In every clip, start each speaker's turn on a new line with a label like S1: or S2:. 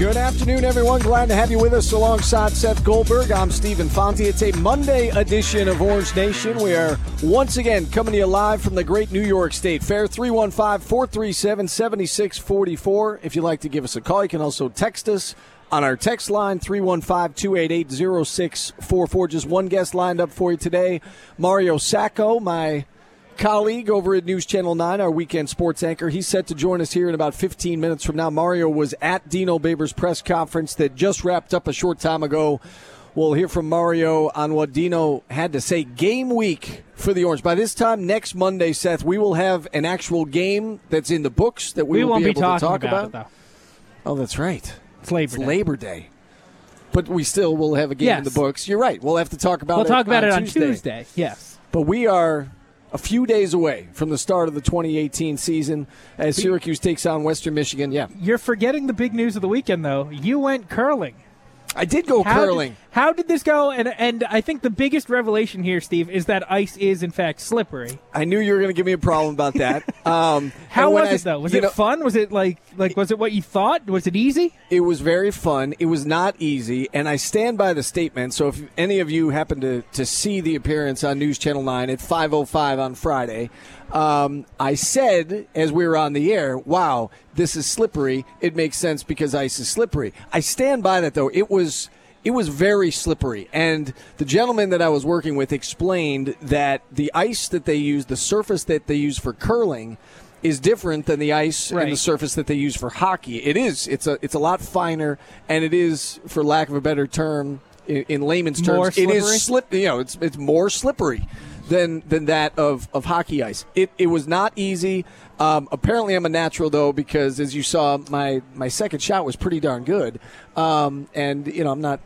S1: Good afternoon, everyone. Glad to have you with us alongside Seth Goldberg. I'm Stephen Fonte. It's a Monday edition of Orange Nation. We are once again coming to you live from the great New York State Fair, 315 437 7644. If you'd like to give us a call, you can also text us on our text line 315-288-0644 just one guest lined up for you today mario sacco my colleague over at news channel 9 our weekend sports anchor he's set to join us here in about 15 minutes from now mario was at dino babers press conference that just wrapped up a short time ago We'll hear from Mario on what Dino had to say game week for the Orange. By this time next Monday, Seth, we will have an actual game that's in the books that we,
S2: we
S1: will
S2: won't
S1: be able to talk
S2: about,
S1: about.
S2: it
S1: Oh, that's right.
S2: It's Labor
S1: It's
S2: Day.
S1: Labor Day. But we still will have a game in the books. You're right. We'll have to talk about
S2: We'll
S1: it
S2: talk about
S1: on
S2: it on
S1: Tuesday.
S2: Tuesday. Yes.
S1: But we are a few days away from the start of the 2018 season as Syracuse takes on Western Michigan. Yeah.
S2: You're forgetting the big news of the weekend, though. You went curling.
S1: I did go
S2: How
S1: curling.
S2: Did, how did this go? And and I think the biggest revelation here, Steve, is that ice is in fact slippery.
S1: I knew you were going to give me a problem about that. Um,
S2: How was
S1: I-
S2: it though? Was it
S1: know,
S2: fun? Was it like like was it what you thought? Was it easy?
S1: It was very fun. It was not easy, and I stand by the statement. So, if any of you happen to, to see the appearance on News Channel 9 at 5.05 on Friday, um, I said as we were on the air, wow, this is slippery. It makes sense because ice is slippery. I stand by that, though. It was. It was very slippery, and the gentleman that I was working with explained that the ice that they use, the surface that they use for curling, is different than the ice and the surface that they use for hockey. It is. It's a. It's a lot finer, and it is, for lack of a better term, in, in layman's terms,
S2: More
S1: it
S2: slippery?
S1: is slip. You know, it's it's more slippery than than that of of hockey ice. It it was not easy. Um, apparently, I'm a natural though because as you saw, my my second shot was pretty darn good. Um, and you know, I'm not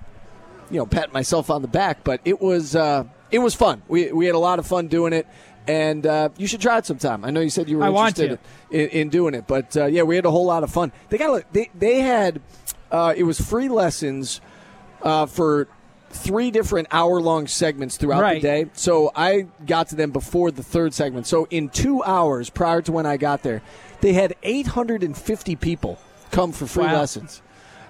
S1: you know patting myself on the back, but it was uh, it was fun. We we had a lot of fun doing it. And uh, you should try it sometime. I know you said you were
S2: I
S1: interested in, in doing it, but uh, yeah, we had a whole lot of fun. They got they they had uh, it was free lessons uh, for three different hour long segments throughout
S2: Right.
S1: the day. So I got to them before the third segment. So in two hours prior to when I got there, they had 850 people come for free
S2: Wow.
S1: lessons.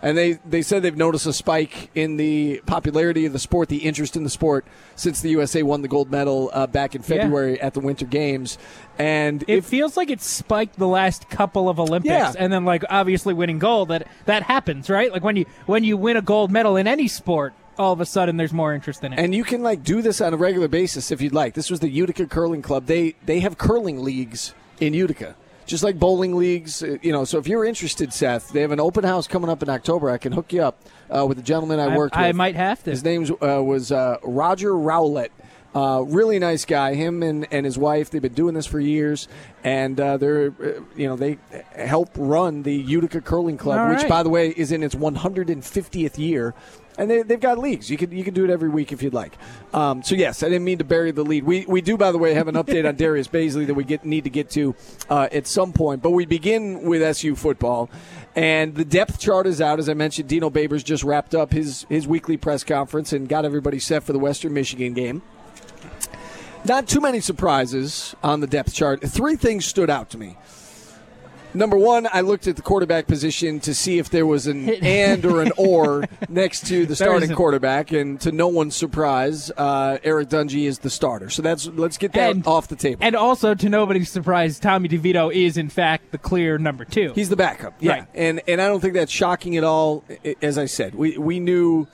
S1: And they, they said they've noticed a spike in the popularity of the sport, the interest in the sport, since the USA won the gold medal uh, back in February at the Winter Games. And
S2: It
S1: if
S2: feels like it spiked the last couple of Olympics,
S1: Yeah.
S2: and then like obviously winning gold. That that happens, right? Like when you when you win a gold medal in any sport, all of a sudden there's more interest in it.
S1: And you can like do this on a regular basis if you'd like. This was the Utica Curling Club. They they have curling leagues in Utica, just like bowling leagues. uh, You know, so if you're interested, Seth, they have an open house coming up in October. I can hook you up uh, with a gentleman I
S2: I-
S1: worked
S2: I
S1: with.
S2: might have to.
S1: His name uh, was uh, Roger Rowlett. Uh, really nice guy. Him and, and his wife. They've been doing this for years, and uh, they're uh, you know they help run the Utica Curling Club, which by the way is in its 150th year. And they, they've got leagues. You can you can do it every week if you'd like. Um, so yes, I didn't mean to bury the lead. We we do by the way have an update on Darius Bazley that we get need to get to uh, at some point. But we begin with SU football, and the depth chart is out. As I mentioned, Dino Babers just wrapped up his his weekly press conference and got everybody set for the Western Michigan game. Not too many surprises on the depth chart. Three things stood out to me. Number one, I looked at the quarterback position to see if there was an and or an or next to the starting quarterback, and to no one's surprise, uh, Eric Dungy is the starter. So that's let's get that
S2: And-
S1: off the table.
S2: And also, to nobody's surprise, Tommy DeVito is in fact the clear number two.
S1: He's the backup, yeah,
S2: Right.
S1: and and I don't think that's shocking at all. As I said, we we knew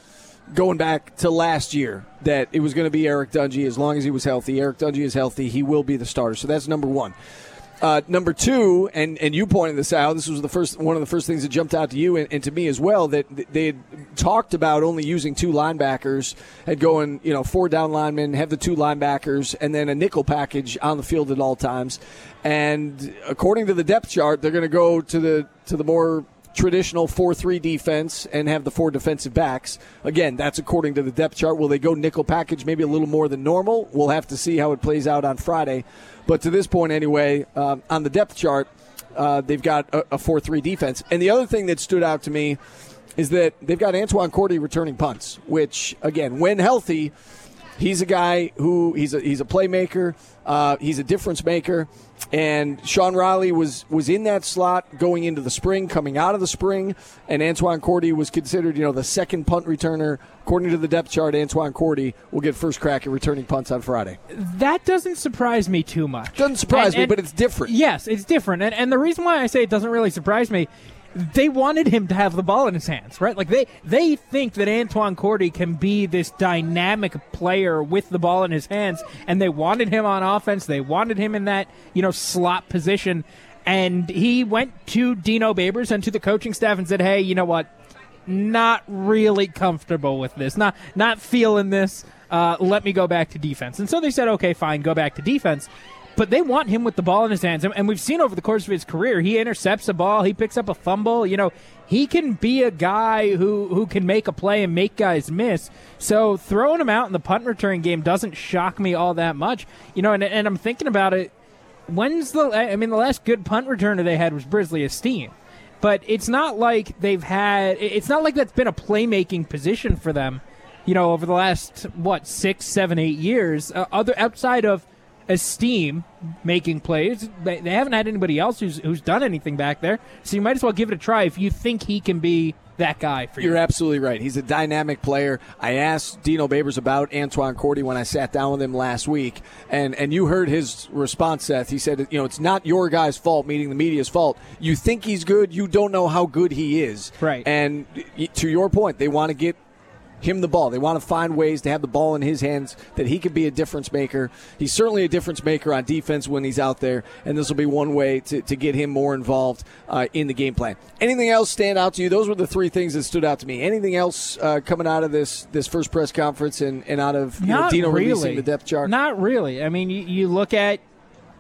S1: going back to last year that it was going to be Eric Dungy as long as he was healthy. Eric Dungy is healthy; he will be the starter. So that's number one. Uh, number two, and, and you pointed this out. This was the first one of the first things that jumped out to you and, and to me as well. That they had talked about only using two linebackers, had going you know four down linemen, have the two linebackers, and then a nickel package on the field at all times. And according to the depth chart, they're going to go to the to the more traditional 4-3 defense and have the four defensive backs. Again, that's according to the depth chart. Will they go nickel package maybe a little more than normal? We'll have to see how it plays out on Friday. But to this point, anyway, um, on the depth chart, uh, they've got a, a 4-3 defense. And the other thing that stood out to me is that they've got Antoine Cordy returning punts, which, again, when healthy, he's a guy who he's a he's a playmaker. Uh, he's a difference maker. And Sean Riley was was in that slot going into the spring, coming out of the spring, and Antoine Cordy was considered, you know, the second punt returner. According to the depth chart, Antoine Cordy will get first crack at returning punts on Friday.
S2: that doesn't surprise me too much.
S1: Doesn't surprise
S2: And-
S1: me,
S2: and-
S1: but it's different.
S2: Yes, it's different. And, and the reason why I say it doesn't really surprise me, they wanted him to have the ball in his hands, right? Like they they think that Antoine Cordy can be this dynamic player with the ball in his hands, and they wanted him on offense. They wanted him in that you know slot position, and he went to Dino Babers and to the coaching staff and said, "Hey, you know what? Not really comfortable with this. Not not feeling this. Uh, let me go back to defense." And so they said, "Okay, fine, go back to defense." But they want him with the ball in his hands. And- we've seen over the course of his career, he intercepts a ball, he picks up a fumble. You know, he can be a guy who, who can make a play and make guys miss. So throwing him out in the punt return game doesn't shock me all that much. You know, and, and I'm thinking about it. When's the? I mean, the last good punt returner they had was Brisly Estime. But it's not like they've had. It's not like that's been a playmaking position for them. You know, over the last what six, seven, eight years, uh, other outside of Estime making plays. They, they haven't had anybody else who's who's done anything back there. So you might as well give it a try if you think he can be that guy for you.
S1: You're absolutely right. He's a dynamic player. I asked Dino Babers about Antoine Cordy when I sat down with him last week, and and you heard his response, Seth. He said, you know, it's not your guy's fault, meaning the media's fault. You think he's good, you don't know how good he is.
S2: Right.
S1: And to your point, they want to get him the ball. They want to find ways to have the ball in his hands that he could be a difference maker. He's certainly a difference maker on defense when he's out there, and this will be one way to, to get him more involved uh, in the game plan. Anything else stand out to you? Those were the three things that stood out to me. Anything else uh, coming out of this this first press conference and, and out of you know, Dino
S2: really.
S1: releasing the depth chart?
S2: Not really. I mean, you, you look at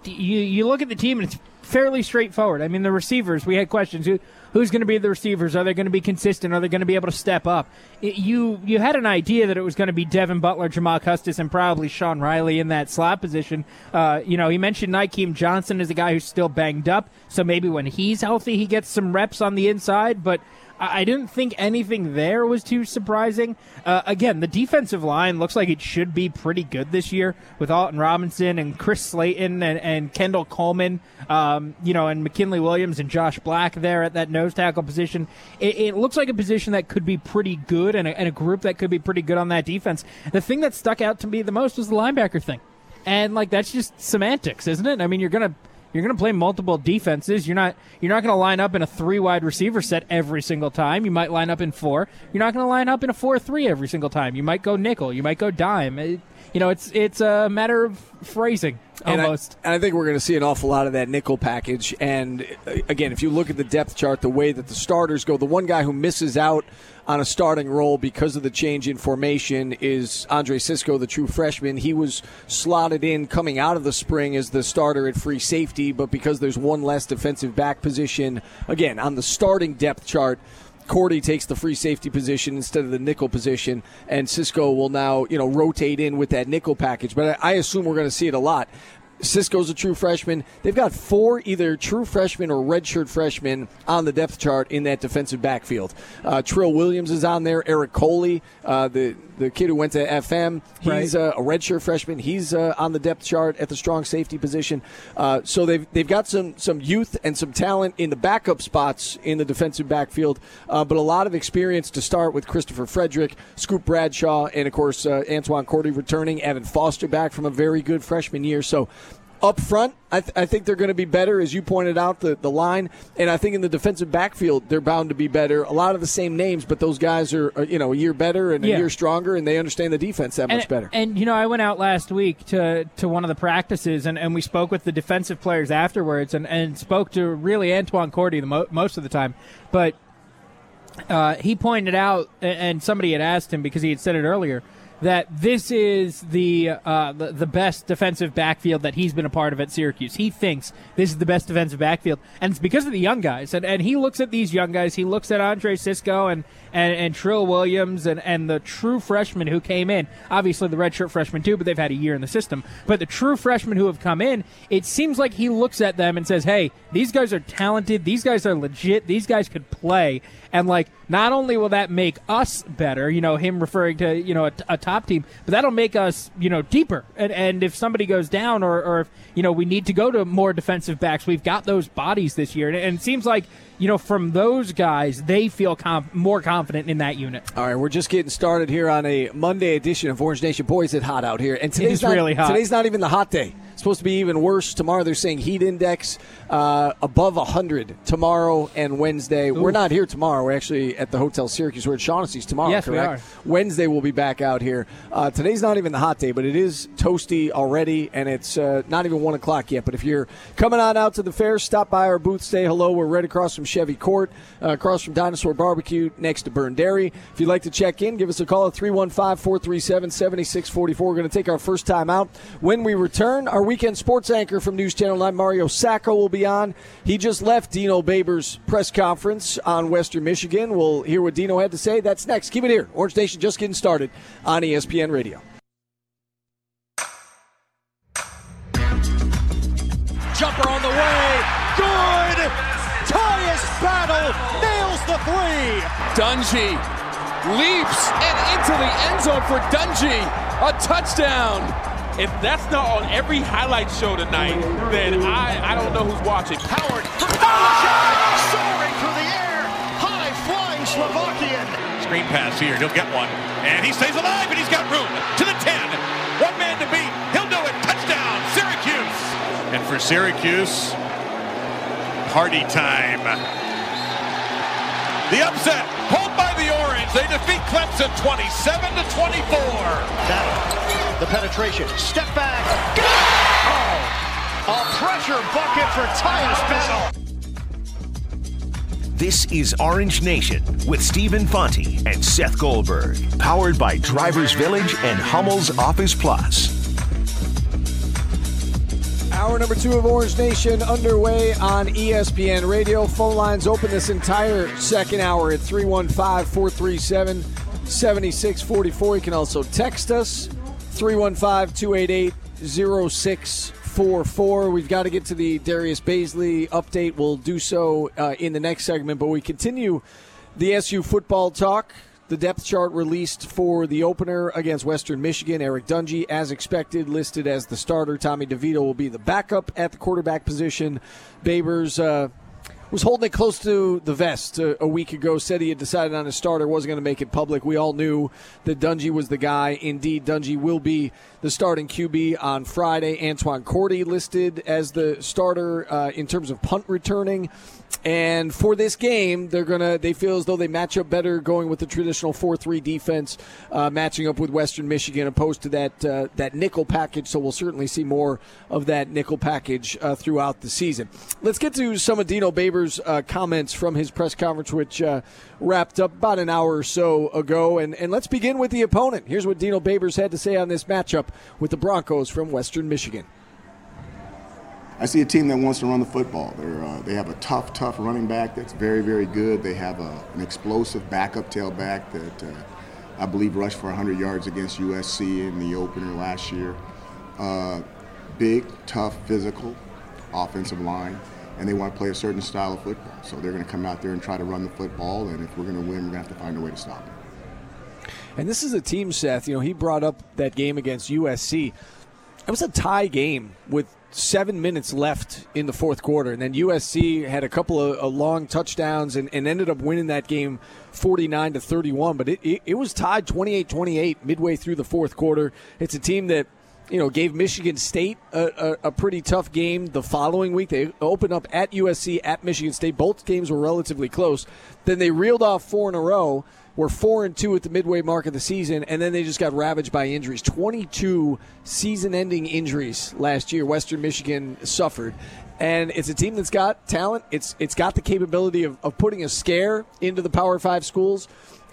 S2: you you look at the team and it's fairly straightforward. I mean, the receivers. We had questions. Who who's going to be the receivers? Are they going to be consistent? Are they going to be able to step up? It- you you had an idea that it was going to be Devin Butler, Jamal Custis, and probably Sean Riley in that slot position. Uh, you know, he mentioned Nykeem Johnson as a guy who's still banged up, so maybe when he's healthy, he gets some reps on the inside, but. I didn't think anything there was too surprising. Uh, again, the defensive line looks like it should be pretty good this year with Alton Robinson and Chris Slayton and, and Kendall Coleman, um, you know, and McKinley Williams and Josh Black there at that nose tackle position. It, it looks like a position that could be pretty good and a, and a group that could be pretty good on that defense. The thing that stuck out to me the most was the linebacker thing. And like that's just semantics, isn't it? I mean, you're gonna you're going to play multiple defenses. You're not you're not going to line up in a three wide receiver set every single time. You might line up in four. You're not going to line up in a four three every single time. You might go nickel. You might go dime. It- you know, it's it's a matter of phrasing
S1: And I-
S2: almost.
S1: And I, think we're going to see an awful lot of that nickel package. And uh, again, if you look at the depth chart, the way that the starters go, the one guy who misses out on a starting role because of the change in formation is Andre Cisco, the true freshman. He was slotted in coming out of the spring as the starter at free safety, but because there's one less defensive back position, again, on the starting depth chart, Cordy takes the free safety position instead of the nickel position, and Cisco will now, you know, rotate in with that nickel package. But I, I assume we're going to see it a lot. Cisco's a true freshman. They've got four either true freshmen or redshirt freshmen on the depth chart in that defensive backfield. Uh, Trill Williams is on there. Eric Coley, uh, the the kid who went to FM, he's
S2: Right.
S1: uh, a redshirt freshman. He's uh, on the depth chart at the strong safety position. Uh, so they've they've got some some youth and some talent in the backup spots in the defensive backfield, uh, but a lot of experience to start with Christopher Frederick, Scoop Bradshaw, and of course uh, Antoine Cordy returning, Evan Foster back from a very good freshman year. So up front, I, th- I think they're going to be better, as you pointed out, the, the line. And I think in the defensive backfield, they're bound to be better. A lot of the same names, but those guys are, are, you know, a year better and a year stronger, and they understand the defense that
S2: and,
S1: much better.
S2: And you know, I went out last week to to one of the practices, and, and we spoke with the defensive players afterwards, and, and spoke to really Antoine Cordy the mo- most of the time, but uh, he pointed out, and somebody had asked him because he had said it earlier. That this is the, uh, the the best defensive backfield that he's been a part of at Syracuse. He thinks this is the best defensive backfield, and it's because of the young guys. And, and he looks at these young guys. He looks at Andre Cisco and, and, and Trill Williams and, and the true freshmen who came in. Obviously, the redshirt freshmen too, but they've had a year in the system. But the true freshmen who have come in, it seems like he looks at them and says, "Hey, these guys are talented. These guys are legit. These guys could play." And like, not only will that make us better, you know, him referring to you know a, a top team, but that'll make us you know deeper. And and if somebody goes down, or or if you know we need to go to more defensive backs, we've got those bodies this year. And, and it seems like you know from those guys, they feel com- more confident in that unit.
S1: All right, we're just getting started here on a Monday edition of Orange Nation. Boys. is it hot out here! And today's not,
S2: really hot.
S1: Today's not even the hot day. Supposed to be even worse tomorrow. They're saying heat index uh, above 100 tomorrow and Wednesday. We're not here tomorrow. We're actually at the Hotel Syracuse. We're at Shaughnessy's tomorrow.
S2: Yes, we are.
S1: Wednesday we'll be back out here. Uh, today's not even the hot day, but it is toasty already, and it's uh, not even one o'clock yet. But if you're coming on out to the fair, stop by our booth, say hello. We're right across from Chevy Court, uh, across from Dinosaur Barbecue, next to Byrne Dairy. If you'd like to check in, give us a call at 315-437-7644. We're going to take our first time out. When we return, our weekend sports anchor from News Channel 9, Mario Sacco, will be on. He just left Dino Babers' press conference on Western Michigan. We'll hear what Dino had to say. That's next. Keep it here. Orange Nation just getting started on ESPN Radio.
S3: Jumper on the way. Good. Tyus Battle nails the three.
S4: Dungy leaps and into the end zone for Dungy. A touchdown.
S5: If that's not on every highlight show tonight, then I, I don't know who's watching.
S6: Howard for soaring through the air, high flying Slovakian.
S7: Screen pass here. He'll get one. And he stays alive, and he's got room to the 10. One man to beat. He'll do it. Touchdown, Syracuse. And for Syracuse, party time. The upset, pulled by the They defeat Clemson 27 to 24.
S6: Battle, the penetration, step back. Oh, a pressure bucket for Tyus Battle.
S8: This is Orange Nation with Stephen Fonte and Seth Goldberg, powered by Drivers Village and Hummel's Office Plus.
S1: Hour number two of Orange Nation underway on ESPN Radio. Phone lines open this entire second hour at 315 437 7644. You can also text us 315 288 0644. We've got to get to the Darius Bazley update. We'll do so uh, in the next segment, but we continue the SU football talk. The depth chart released for the opener against Western Michigan. Eric Dungy, as expected, listed as the starter. Tommy DeVito will be the backup at the quarterback position. Babers uh, was holding it close to the vest a, a week ago. Said he had decided on his starter, wasn't going to make it public. We all knew that Dungy was the guy. Indeed, Dungy will be the starting QB on Friday. Antoine Cordy listed as the starter uh, in terms of punt returning. And for this game, they're gonna. They feel as though they match up better going with the traditional four-three defense, uh, matching up with Western Michigan, opposed to that uh, that nickel package. So we'll certainly see more of that nickel package uh, throughout the season. Let's get to some of Dino Babers' uh, comments from his press conference, which uh, wrapped up about an hour or so ago. And and let's begin with the opponent. Here's what Dino Babers had to say on this matchup with the Broncos from Western Michigan.
S9: I see a team that wants to run the football. Uh, they have a tough, tough running back that's very, very good. They have a, an explosive backup tailback that uh, I believe rushed for 100 yards against USC in the opener last year. Uh, big, tough, physical offensive line, and they want to play a certain style of football. So they're going to come out there and try to run the football, and if we're going to win, we're going to have to find a way to stop them.
S1: And this is a team, Seth. You know, he brought up that game against USC. It was a tie game with seven minutes left in the fourth quarter. And then USC had a couple of, long touchdowns and, and, ended up winning that game 49 to 31. But it, it, it was tied 28 28 midway through the fourth quarter. It's a team that you know, gave Michigan State a, a, a, pretty tough game the following week. They opened up at USC, at Michigan State. Both games were relatively close. Then they reeled off four in a row were four and two at the midway mark of the season, and then they just got ravaged by injuries. Twenty-two season-ending injuries last year. Western Michigan suffered, and it's a team that's got talent. It's it's got the capability of, of putting a scare into the Power Five schools.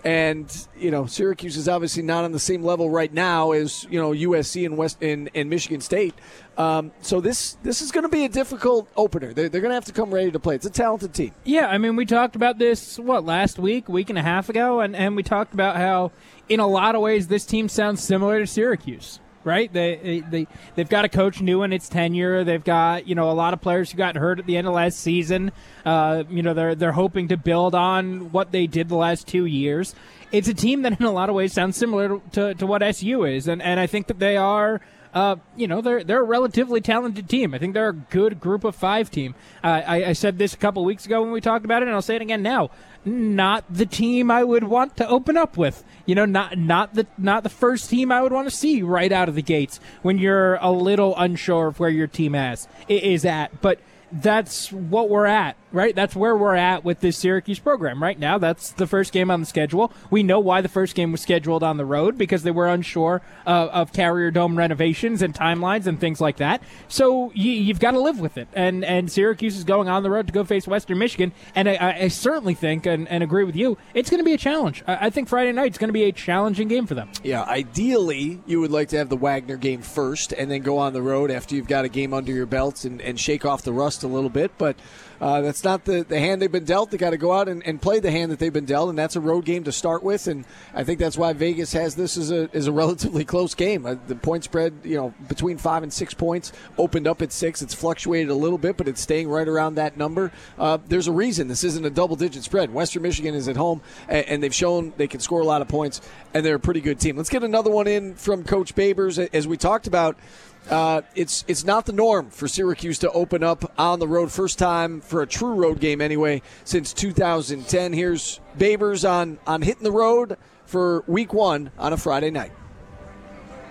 S1: And you know, Syracuse is obviously not on the same level right now as you know USC and West and, and Michigan State. Um, so this this is going to be a difficult opener. They're, they're going to have to come ready to play. It's a talented team.
S2: Yeah, I mean, we talked about this what last week, week and a half ago, and and we talked about how in a lot of ways this team sounds similar to Syracuse right? They they they've got a coach new in its tenure. They've got you know a lot of players who got hurt at the end of last season. Uh, you know they're they're hoping to build on what they did the last two years. It's a team that in a lot of ways sounds similar to, to what SU is, and and I think that they are. Uh, you know they're they're a relatively talented team. I think they're a good group of five team. Uh, I, I, said this a couple weeks ago when we talked about it, and I'll say it again now not the team I would want to open up with. You know, not not the not the first team I would want to see right out of the gates when you're a little unsure of where your team has is at. But that's what we're at, right? That's where we're at with this Syracuse program right now. That's the first game on the schedule. We know why the first game was scheduled on the road because they were unsure uh, of Carrier Dome renovations and timelines and things like that. So you, have got to live with it. And and Syracuse is going on the road to go face Western Michigan. And I, I certainly think and, and, agree with you, it's going to be a challenge. I, I think Friday night is going to be a challenging game for them.
S1: Yeah, ideally, you would like to have the Wagner game first and then go on the road after you've got a game under your belts and, and shake off the rust a little bit, but uh, that's not the, the hand they've been dealt. They got to go out and, and play the hand that they've been dealt, and that's a road game to start with. And I think that's why Vegas has this as a, as a relatively close game. Uh, the point spread, you know, between five and six points, opened up at six. It's fluctuated a little bit, but it's staying right around that number. Uh, there's a reason this isn't a double digit spread. Western Michigan is at home, and, and they've shown they can score a lot of points, and they're a pretty good team. Let's get another one in from Coach Babers. As we talked about, uh, it's it's not the norm for Syracuse to open up on the road. First time for a true road game anyway since 2010. Here's Babers on on hitting the road for Week One on a Friday night.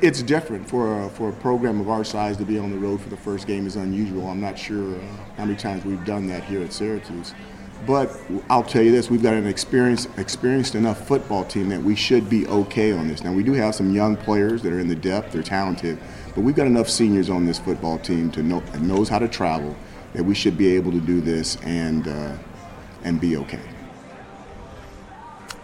S9: It's different for a, for a program of our size to be on the road for the first game is unusual. I'm not sure uh, how many times we've done that here at Syracuse. But I'll tell you this: we've got an experienced, experienced enough football team that we should be okay on this. Now we do have some young players that are in the depth; they're talented, but we've got enough seniors on this football team to know that knows how to travel that we should be able to do this and uh, and be okay.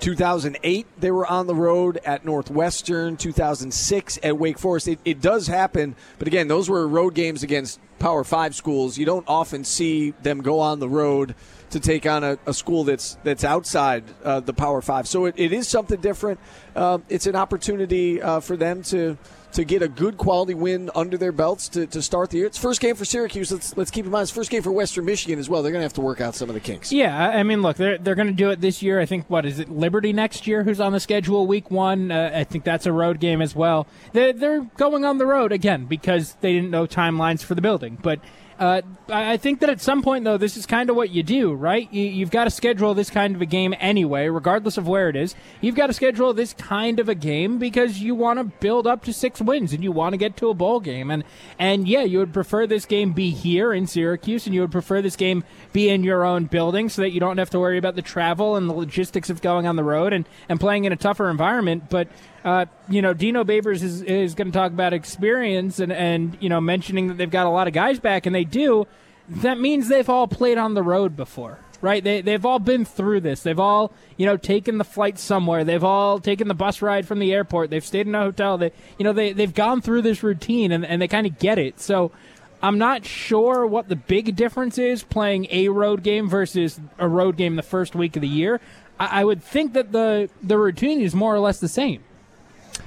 S1: 2008, they were on the road at Northwestern. 2006 at Wake Forest. It, it, does happen, but again, those were road games against Power Five schools. You don't often see them go on the road to take on a, a school that's that's outside uh, the Power Five. So it, it is something different. Uh, it's an opportunity uh, for them to to get a good quality win under their belts to, to start the year. It's first game for Syracuse. Let's let's keep in mind it's first game for Western Michigan as well. They're going to have to work out some of the kinks.
S2: Yeah, I mean, look, they're they're going to do it this year. I think what is it Liberty next year? Who's on the schedule week one? Uh, I think that's a road game as well. They're they're going on the road again because they didn't know timelines for the building, but uh, I think that at some point, though, this is kind of what you do, right? You, have got to schedule this kind of a game anyway, regardless of where it is. You've got to schedule this kind of a game because you want to build up to six wins and you want to get to a bowl game. And and yeah, you would prefer this game be here in Syracuse, and you would prefer this game be in your own building so that you don't have to worry about the travel and the logistics of going on the road and, and playing in a tougher environment. But uh, you know, Dino Babers is, is going to talk about experience and, and, you know, mentioning that they've got a lot of guys back, and they do. That means they've all played on the road before, right? They, they've all been through this. They've all, you know, taken the flight somewhere. They've all taken the bus ride from the airport. They've stayed in a hotel. They, you know, they, they've gone through this routine and, and they kind of get it. So I'm not sure what the big difference is playing a road game versus a road game the first week of the year. I, I would think that the, the routine is more or less the same.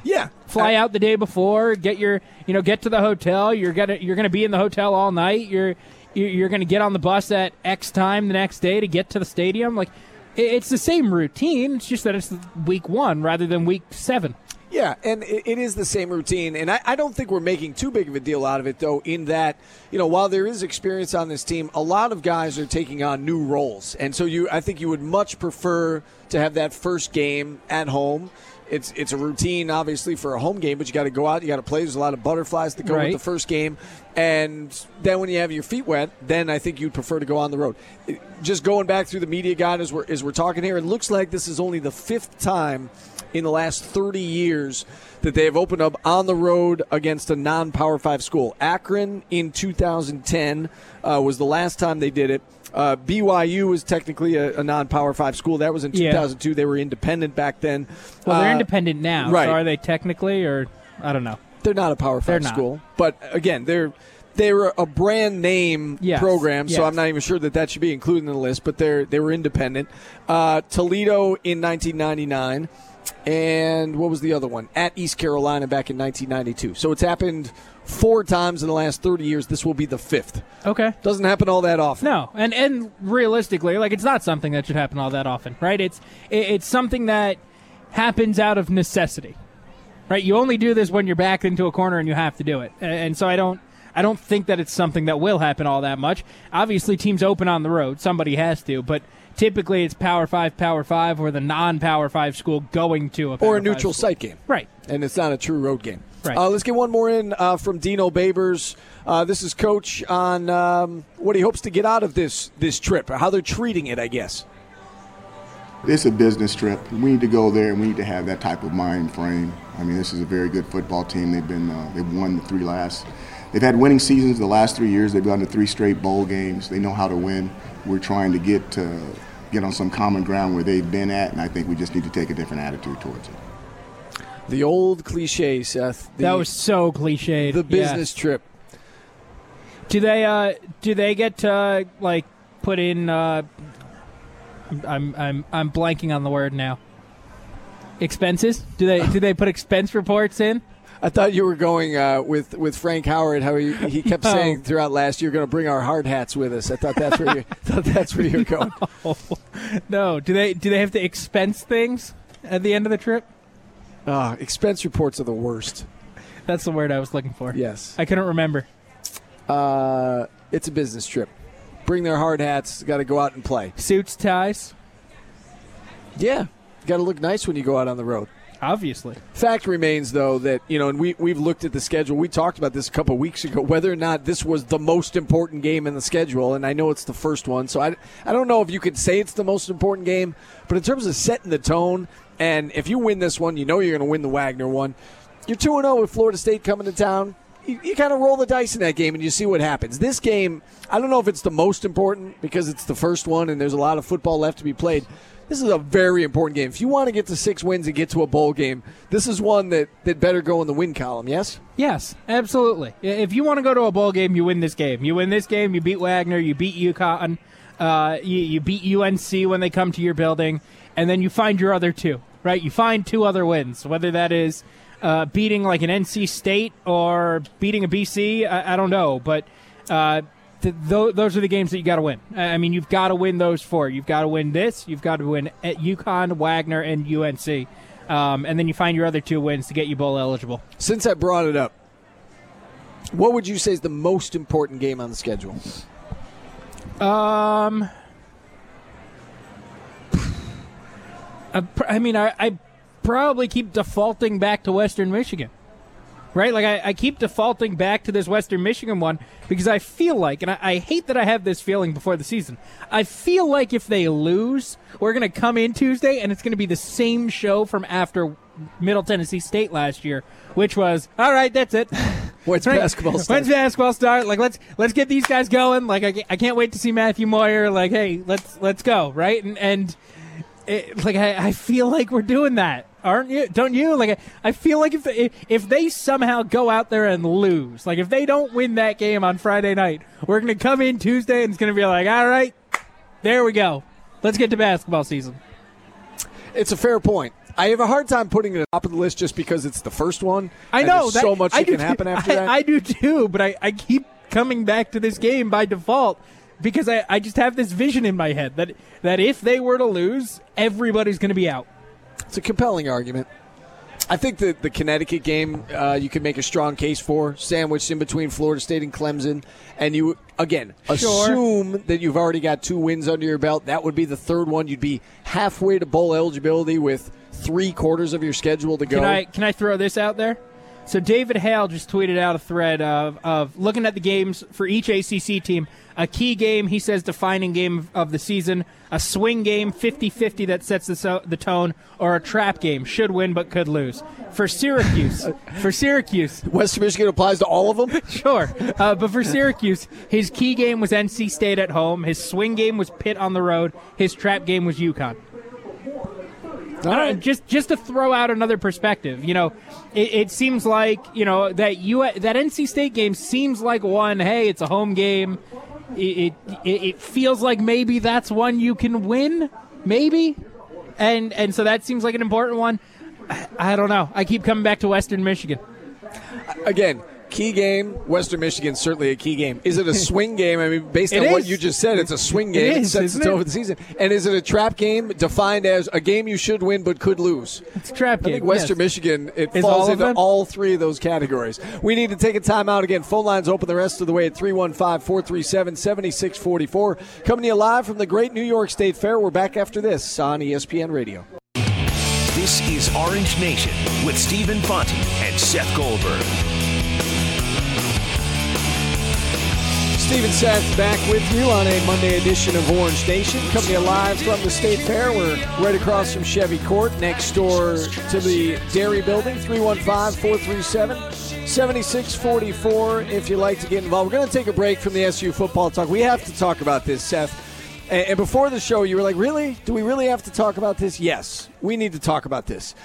S1: Yeah,
S2: fly uh, out the day before, get your you know get to the hotel. You're gonna you're gonna be in the hotel all night. You're you're gonna get on the bus at X time the next day to get to the stadium. Like it's the same routine. It's just that it's week one rather than week seven.
S1: Yeah, and it is the same routine, and I, I, don't think we're making too big of a deal out of it, though. In that, you know, while there is experience on this team, a lot of guys are taking on new roles, and so you, I think you would much prefer to have that first game at home it's it's a routine, obviously, for a home game, but you got to go out, you got to play. There's a lot of butterflies that go right. with the first game, and then when you have your feet wet, then I think you'd prefer to go on the road. Just going back through the media guide as we're as we're talking here, it looks like this is only the fifth time in the last 30 years that they have opened up on the road against a non-power five school. Akron in 2010 uh, was the last time they did it. Uh, BYU was technically a, a, non-power five school. That was in 2002. Yeah. They were independent back then.
S2: Well, they're uh, independent now. Right? So are they technically, or I don't know?
S1: They're not a power five school, but again, they're they're a brand name yes. program, so yes. I'm not even sure that that should be included in the list. But they're they were independent. Uh, Toledo in 1999, and what was the other one? At East Carolina back in 1992. So it's happened four times in the last 30 years. This will be the fifth.
S2: Okay.
S1: Doesn't happen all that often.
S2: No, and and realistically, like it's not something that should happen all that often, right? It's it's something that happens out of necessity, right? You only do this when you're backed into a corner and you have to do it, and so I don't. I don't think that it's something that will happen all that much. Obviously, teams open on the road. Somebody has to, but typically it's Power Five, Power Five, or the non-Power Five school going to a
S1: or a neutral site game,
S2: right?
S1: And it's not a true road game.
S2: Right.
S1: Uh, let's get one more in uh, from Dino Babers. Uh, this is Coach on um, what he hopes to get out of this this trip, how they're treating it, I guess.
S9: It's a business trip. We need to go there, and we need to have that type of mind frame. I mean, this is a very good football team. They've been uh, they've won the three last. They've had winning seasons the last three years. They've gone to three straight bowl games. They know how to win. We're trying to get to get on some common ground where they've been at, and I think we just need to take a different attitude towards it.
S1: The old cliche, Seth. The,
S2: that was so cliched.
S1: The business
S2: yes.
S1: trip.
S2: Do they? Uh, do they get to like put in? Uh, I'm I'm I'm blanking on the word now. Expenses? Do they do they put expense reports in?
S1: I thought you were going uh, with with Frank Howard. How he, he kept no. saying throughout last year, we're "Going to bring our hard hats with us." I thought that's where you thought that's where you're going.
S2: No. no. Do they do they have to expense things at the end of the trip?
S1: Uh, expense reports are the worst.
S2: That's the word I was looking for.
S1: Yes.
S2: I couldn't remember.
S1: Uh, it's a business trip. Bring their hard hats. Got to go out and play.
S2: Suits, ties.
S1: Yeah. Got to look nice when you go out on the road.
S2: Obviously.
S1: Fact remains, though, that, you know, and we, we've looked at the schedule. We talked about this a couple weeks ago, whether or not this was the most important game in the schedule. And I know it's the first one. So I, I don't know if you could say it's the most important game. But in terms of setting the tone, and if you win this one, you know you're going to win the Wagner one. You're 2 0 with Florida State coming to town. You, you kind of roll the dice in that game and you see what happens. This game, I don't know if it's the most important because it's the first one and there's a lot of football left to be played. This is a very important game. If you want to get to six wins and get to a bowl game, this is one that, that better go in the win column, yes?
S2: Yes, absolutely. If you want to go to a bowl game, you win this game. You win this game, you beat Wagner, you beat UConn, uh, you, you beat UNC when they come to your building and then you find your other two, right? You find two other wins, whether that is uh, beating like an NC State or beating a BC. I, I don't know, but uh, those are the games that you got to win. I mean, you've got to win those four. You've got to win this. You've got to win at UConn, Wagner, and UNC, um, and then you find your other two wins to get you bowl eligible.
S1: Since I brought it up, what would you say is the most important game on the schedule?
S2: Um. I mean, I, I probably keep defaulting back to Western Michigan. Right? Like, I, I, keep defaulting back to this Western Michigan one because I feel like, and I, I hate that I have this feeling before the season, I feel like if they lose, we're going to come in Tuesday and it's going to be the same show from after Middle Tennessee State last year, which was, all right, that's it.
S1: When's right. basketball start?
S2: When's basketball start? Like let's let's get these guys going. Like I, I can't wait to see Matthew Moyer. Like hey, let's let's go right and and it, like I, I, feel like we're doing that, aren't you? Don't you? Like I, feel like if they, if they somehow go out there and lose, like if they don't win that game on Friday night, we're gonna come in Tuesday and it's gonna be like, all right, there we go, let's get to basketball season.
S1: It's a fair point. I have a hard time putting it at the top of the list just because it's the first one.
S2: I know that,
S1: so much
S2: I
S1: that can
S2: too.
S1: happen after
S2: I,
S1: that.
S2: I do too, but I, I keep coming back to this game by default because I, I just have this vision in my head that that if they were to lose, everybody's going to be out.
S1: It's a compelling argument. I think that the Connecticut game uh, you can make a strong case for, sandwiched in between Florida State and Clemson, and you again
S2: Sure.
S1: assume that you've already got two wins under your belt. That would be the third one. You'd be halfway to bowl eligibility with three quarters of your schedule to go.
S2: Can I can I throw this out there? So David Hale just tweeted out a thread of, of looking at the games for each ACC team. A key game, he says, defining game of the season. A swing game, 50-50 that sets the, so, the tone, or a trap game, should win but could lose. For Syracuse, for Syracuse,
S1: Western Michigan applies to all of them.
S2: Sure, uh, but for Syracuse, his key game was NC State at home. His swing game was Pitt on the road. His trap game was UConn.
S1: All
S2: Uh,
S1: right.
S2: just just to throw out another perspective, you know, it, it seems like you know that you that NC State game seems like one. Hey, it's a home game. It, it it feels like maybe that's one you can win, maybe, and and so that seems like an important one. I, I don't know. I keep coming back to Western Michigan.
S1: Again, key game. Western Michigan's certainly a key game. Is it a swing game? I mean, based
S2: It
S1: on what you just said, it's a swing
S2: It
S1: game.
S2: is,
S1: sets
S2: isn't
S1: the tone
S2: it?
S1: for the season. And is it a trap game defined as a game you should win but could lose?
S2: It's a trap game.
S1: I
S2: game.
S1: think Western
S2: yes.
S1: Michigan it
S2: Is
S1: falls
S2: all
S1: into
S2: them?
S1: all three of those categories. We need to take a timeout again. Phone lines open the rest of the way at 315-437-7644. Coming to you live from the Great New York State Fair. We're back after this on ESPN Radio.
S8: This is Orange Nation with Stephen Fonte and Seth Goldberg.
S1: Stephen Seth back with you on a Monday edition of Orange Nation. Coming to you live from the State Fair. We're right across from Chevy Court, next door to the Dairy Building, 315-437-7644 if you'd like to get involved. We're going to take a break from the SU football talk. We have to talk about this, Seth. And before the show, you were like, really? Do we really have to talk about this? Yes, we need to talk about this.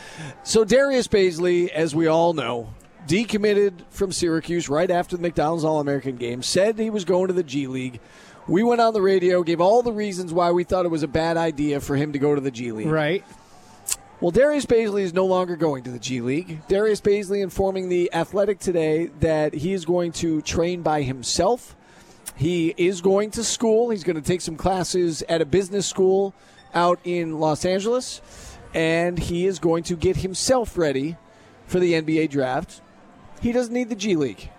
S1: So, Darius Bazley, as we all know, decommitted from Syracuse right after the McDonald's All American game, said he was going to the G League. We went on the radio, gave all the reasons why we thought it was a bad idea for him to go to the G League.
S2: Right.
S1: Well, Darius Bazley is no longer going to the G League. Darius Bazley informing the Athletic today that he is going to train by himself. He is going to school. He's going to take some classes at a business school out in Los Angeles, and he is going to get himself ready for the NBA draft. He doesn't need the G League.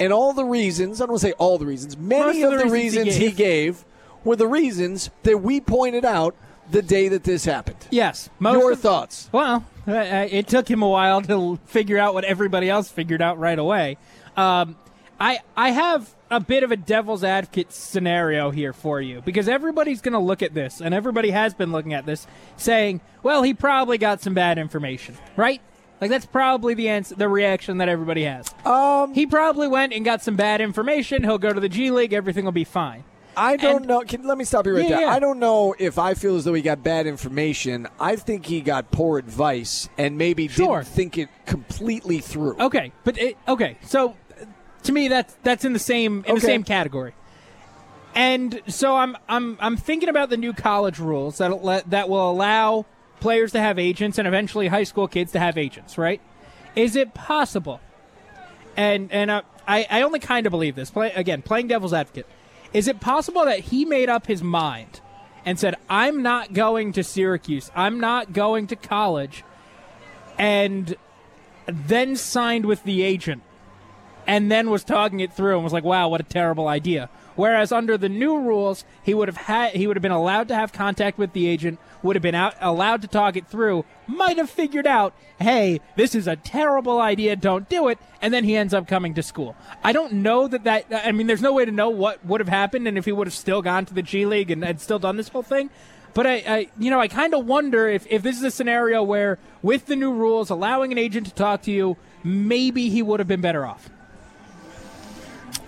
S1: And all the reasons, I don't want to say all the reasons, many
S2: Most
S1: of the, reasons, he,
S2: gave.
S1: gave were the reasons that we pointed out the day that this happened.
S2: Yes. Most
S1: Your
S2: of-
S1: thoughts?
S2: Well, it took him a while to figure out what everybody else figured out right away. Um, I I have a bit of a devil's advocate scenario here for you because everybody's going to look at this, and everybody has been looking at this, saying, "Well, he probably got some bad information, right?" Like that's probably the answer, the reaction that everybody has.
S1: Um,
S2: he probably went and got some bad information. He'll go to the G League. Everything will be fine.
S1: I don't
S2: And-
S1: know. Can, let me stop you right
S2: Yeah,
S1: there.
S2: yeah.
S1: I don't know if I feel as though he got bad information. I think he got poor advice and maybe
S2: Sure.
S1: didn't think it completely through.
S2: Okay, but it, okay, so to me that's that's in the same in the same category. And so I'm I'm I'm thinking about the new college rules that let, that will allow players to have agents and eventually high school kids to have agents, right? Is it possible? And and uh, I I only kind of believe this. Play, again, playing devil's advocate. Is it possible that he made up his mind and said, "I'm not going to Syracuse. I'm not going to college," and then signed with the agent and then was talking it through and was like, "Wow, what a terrible idea." Whereas under the new rules, he would have had he would have been allowed to have contact with the agent, would have been out, allowed to talk it through, might have figured out, "Hey, this is a terrible idea, don't do it," and then he ends up coming to school. I don't know that that I mean, there's no way to know what would have happened and if he would have still gone to the G League and had still done this whole thing. But I, I you know, I kind of wonder if, if this is a scenario where, with the new rules, allowing an agent to talk to you, maybe he would have been better off.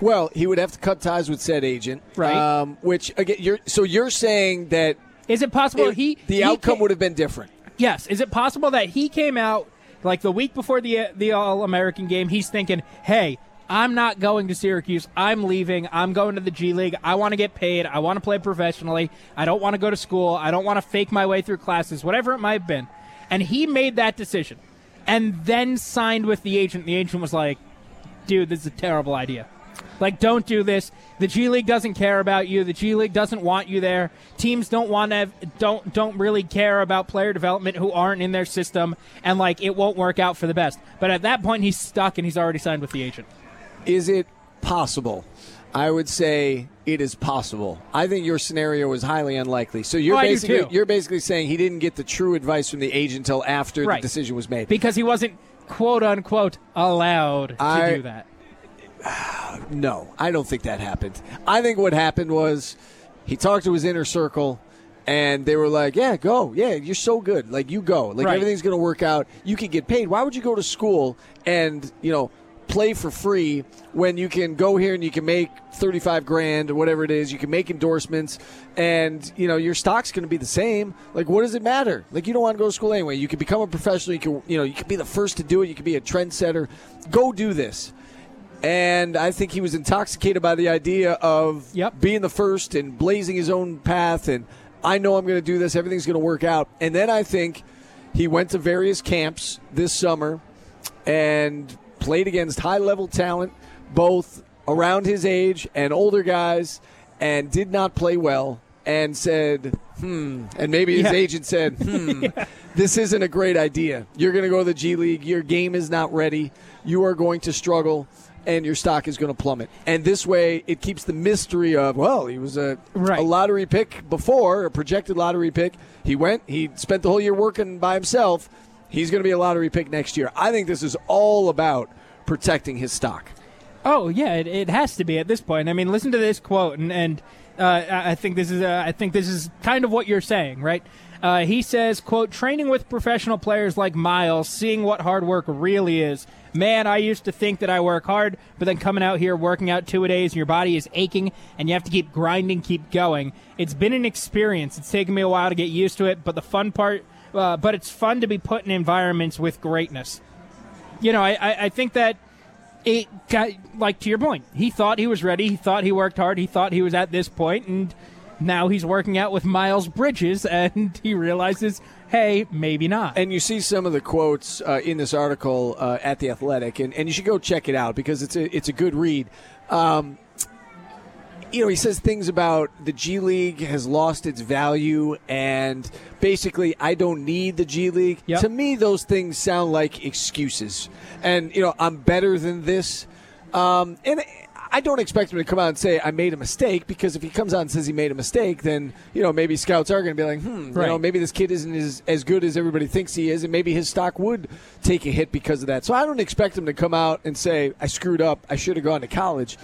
S1: Well, he would have to cut ties with said agent,
S2: Right.
S1: Um, which again, you're so you're saying that
S2: Is it possible
S1: it-
S2: he
S1: the
S2: he
S1: outcome would have been different.
S2: Yes. Is it possible that he came out like the week before the the All American game? He's thinking, "Hey, I'm not going to Syracuse. I'm leaving. I'm going to the G League. I want to get paid. I want to play professionally. I don't want to go to school. I don't want to fake my way through classes. Whatever it might have been." And he made that decision and then signed with the agent. The agent was like, dude, this is a terrible idea. Like, don't do this. The G League doesn't care about you. The G League doesn't want you there. Teams don't want to don't don't really care about player development who aren't in their system, and like it won't work out for the best. But at that point, he's stuck, and he's already signed with the agent.
S1: Is it possible? I would say it is possible. I think your scenario is highly unlikely. So you're
S2: Oh,
S1: basically you're basically saying he didn't get the true advice from the agent until after
S2: Right.
S1: the decision was made.
S2: because he wasn't quote unquote allowed to
S1: I-
S2: do that.
S1: No, I don't think that happened. I think what happened was he talked to his inner circle and they were like, "Yeah, go. Yeah, you're so good. Like you go. Like
S2: Right.
S1: everything's going to work out. You can get paid. Why would you go to school and, you know, play for free when you can go here and you can make 35 grand or whatever it is. You can make endorsements and, you know, your stock's going to be the same. Like what does it matter? Like you don't want to go to school anyway. You can become a professional. You can, you know, you can be the first to do it. You can be a trendsetter. Go do this and I think he was intoxicated by the idea of
S2: Yep.
S1: being the first and blazing his own path. And I know I'm going to do this. Everything's going to work out. And then I think he went to various camps this summer and played against high level talent, both around his age and older guys, and did not play well. And said, hmm. And maybe his
S2: Yeah.
S1: agent said, hmm, this isn't a great idea. You're going to go to the G League. Your game is not ready. You are going to struggle, and your stock is going to plummet. And this way, it keeps the mystery of, well, he was a,
S2: Right.
S1: a lottery pick before, a projected lottery pick. He went, he spent the whole year working by himself. He's going to be a lottery pick next year. I think this is all about protecting his stock.
S2: Oh yeah, it, it has to be at this point. I mean, listen to this quote, and, and uh, I think this is uh, I think this is kind of what you're saying, right? Uh, he says, "quote Training with professional players like Miles, seeing what hard work really is. Man, I used to think that I work hard, but then coming out here working out two a days, and your body is aching, and you have to keep grinding, keep going. It's been an experience. It's taken me a while to get used to it, but the fun part, uh, but it's fun to be put in environments with greatness. You know, I, I, I think that it got like to your point. He thought he was ready. He thought he worked hard. He thought he was at this point, and now he's working out with Miles Bridges, and he realizes, hey, maybe not.
S1: And you see some of the quotes uh, in this article uh, at the Athletic, and, and you should go check it out because it's a it's a good read. Um, you know, he says things about the G League has lost its value, and basically, I don't need the G League.
S2: Yep.
S1: To me, those things sound like excuses. And you know, I'm better than this. Um, and I don't expect him to come out and say I made a mistake because if he comes out and says he made a mistake, then you know maybe scouts are going to be like, hmm, you know, maybe this kid isn't as, as good as everybody thinks he is, and maybe his stock would take a hit because of that. So I don't expect him to come out and say I screwed up. I should have gone to college.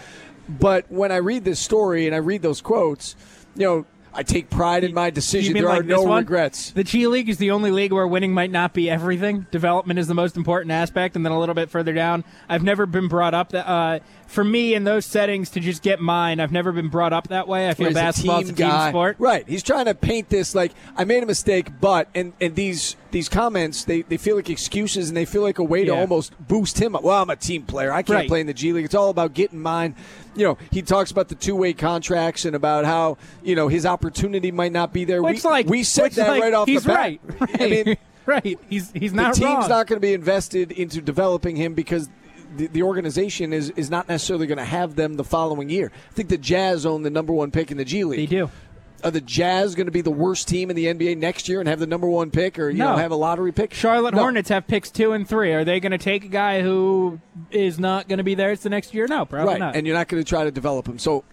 S1: But when I read this story and I read those quotes, you know, I take pride in my decision. There
S2: like
S1: are no regrets.
S2: The G League is the only league where winning might not be everything. Development is the most important aspect, and then a little bit further down, I've never been brought up that. Uh, for me, in those settings, to just get mine, I've never been brought up that way. I feel basketball's a team
S1: guy.
S2: sport.
S1: right? He's trying to paint this like I made a mistake, but and and these these comments they, they feel like excuses and they feel like a way to almost boost him up. Well, I'm a team player. I can't
S2: Right.
S1: play in the G League. It's all about getting mine. You know, he talks about the two way contracts and about how you know his opportunity might not be there.
S2: Which,
S1: we,
S2: like,
S1: we said that
S2: like,
S1: right off
S2: he's
S1: the bat.
S2: right. right.
S1: I mean,
S2: right. He's he's not.
S1: the team's
S2: wrong.
S1: not going to be invested into developing him because the, the organization is, is not necessarily going to have them the following year. I think the Jazz own the number one pick in the G League.
S2: they do.
S1: Are the Jazz going to be the worst team in the NBA next year and have the number one pick, or you
S2: No.
S1: know have a lottery pick?
S2: Charlotte
S1: No.
S2: Hornets have picks two and three. Are they going to take a guy who is not going to be there It's the next year? No, probably
S1: right?
S2: not.
S1: And you're not going to try to develop him. So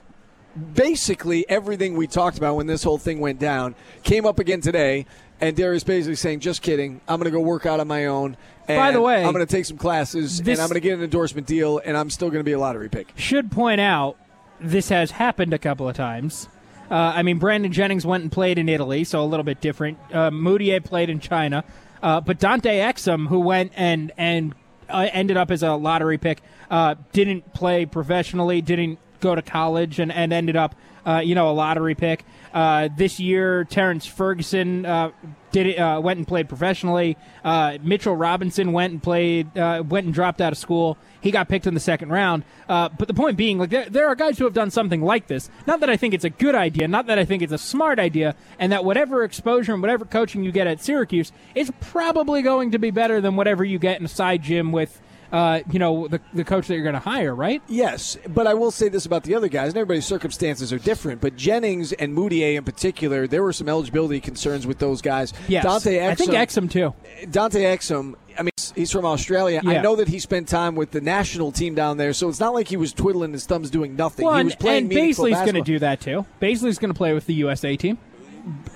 S1: basically, everything we talked about when this whole thing went down came up again today. And Darius basically saying, "Just kidding. I'm going to go work out on my own. And
S2: By the way,
S1: I'm going to take some classes, and I'm going to get an endorsement deal, and I'm still going to be a lottery pick."
S2: Should point out this has happened a couple of times. Uh, I mean, Brandon Jennings went and played in Italy, so a little bit different. Uh, Mudiay played in China, uh, but Dante Exum, who went and and uh, ended up as a lottery pick, uh, didn't play professionally, didn't go to college, and, and ended up, uh, you know, a lottery pick. Uh, this year, Terrence Ferguson uh, did it, uh, went and played professionally. Uh, Mitchell Robinson went and played, uh, went and dropped out of school. He got picked in the second round. But the point being, like there, there are guys who have done something like this. Not that I think it's a good idea, not that I think it's a smart idea, and that whatever exposure and whatever coaching you get at Syracuse is probably going to be better than whatever you get in a side gym with uh, you know, the, the coach that you're going to hire, right?
S1: Yes, but I will say this about the other guys, and everybody's circumstances are different. But Jennings and Mudiay in particular, there were some eligibility concerns with those guys.
S2: Yes,
S1: Dante Exum,
S2: I think Exum too.
S1: Dante Exum. I mean, he's from Australia.
S2: Yeah.
S1: I know that he spent time with the national team down there, so it's not like he was twiddling his thumbs doing nothing.
S2: Well,
S1: he was playing
S2: and Bazley's going to do that too. Bazley's going to play with the USA team.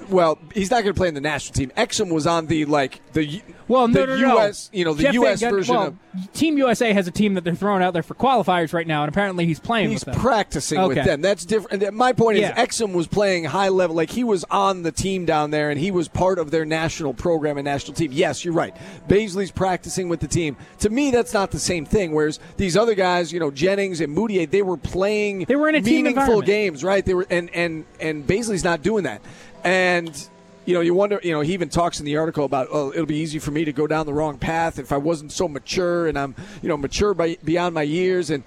S1: Well, he's not going to play in the national team. Exum was on the like the
S2: Well, no,
S1: the
S2: no, no.
S1: U.S. You know the
S2: Jeff
S1: U.S.
S2: Van Gundy-
S1: version
S2: well,
S1: of
S2: Team USA has a team that they're throwing out there for qualifiers right now, and apparently he's playing
S1: He's
S2: with them.
S1: practicing with
S2: Okay.
S1: them. That's different. And My point
S2: Yeah.
S1: is, Exum was playing high level, like he was on the team down there, and he was part of their national program and national team. Yes, you're right. Bazley's practicing with the team. To me, that's not the same thing. Whereas these other guys, you know, Jennings and Mudiay, they were playing.
S2: They were in a
S1: meaningful games, right? They were, and and and Bazley's not doing that, and. You know, you wonder. You know, he even talks in the article about, oh, it'll be easy for me to go down the wrong path if I wasn't so mature, and I'm, you know, mature by, beyond my years. And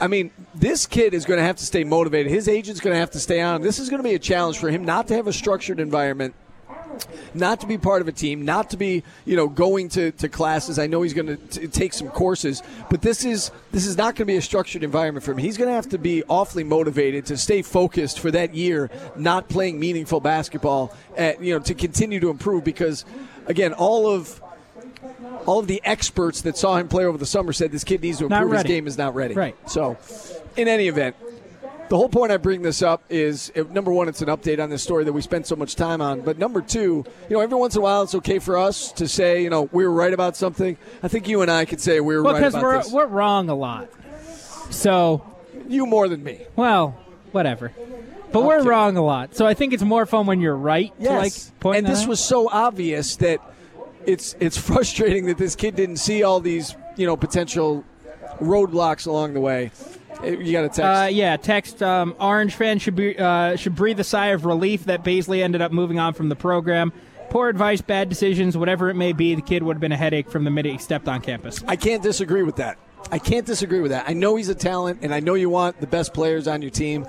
S1: I mean, this kid is going to have to stay motivated. His agent's going to have to stay on. This is going to be a challenge for him not to have a structured environment, not to be part of a team, not to be, you know, going to, to classes. I know he's going to take some courses, but this is this is not going to be a structured environment for him. He's going to have to be awfully motivated to stay focused for that year, not playing meaningful basketball, at, you know, to continue to improve because, again, all of all of the experts that saw him play over the summer said this kid needs to improve. His game is not ready.
S2: Right.
S1: So, in any event, the whole point I bring this up is uh, number one, it's an update on this story that we spent so much time on. But number two, you know, every once in a while, it's okay for us to say, you know, we were right about something. I think you and I could say we were
S2: Well,
S1: right
S2: because
S1: about
S2: we're
S1: this.
S2: we're wrong a lot. So,
S1: you more than me.
S2: well, whatever. But we're wrong a lot. So I think it's more fun when you're right. To like
S1: Yes.
S2: point
S1: and this
S2: out.
S1: was so obvious that it's it's frustrating that this kid didn't see all these, you know, potential roadblocks along the way. Uh, You got to text.
S2: Uh, yeah, text um, Orange fans should be uh, should breathe a sigh of relief that Bazley ended up moving on from the program. Poor advice, bad decisions, whatever it may be, the kid would have been a headache from the minute he stepped on campus.
S1: I can't disagree with that. I can't disagree with that. I know he's a talent, and I know you want the best players on your team.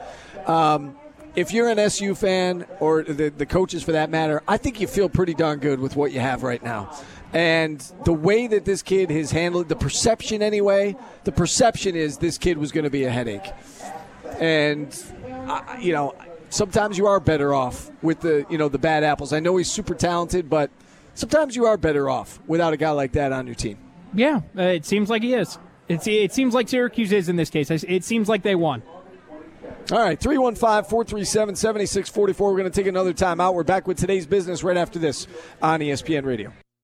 S1: Um, if you're an SU fan, or the, the coaches for that matter, I think you feel pretty darn good with what you have right now. And the way that this kid has handled the perception, anyway, the perception is this kid was going to be a headache. And, I, you know, sometimes you are better off with the, you know, the bad apples. I know he's super talented, but sometimes you are better off without a guy like that on your team.
S2: Yeah, uh, it seems like he is. It's, it seems like Syracuse is in this case. It seems like they won.
S1: All right, 315 437 7644. We're going to take another time out. We're back with today's business right after this on ESPN Radio.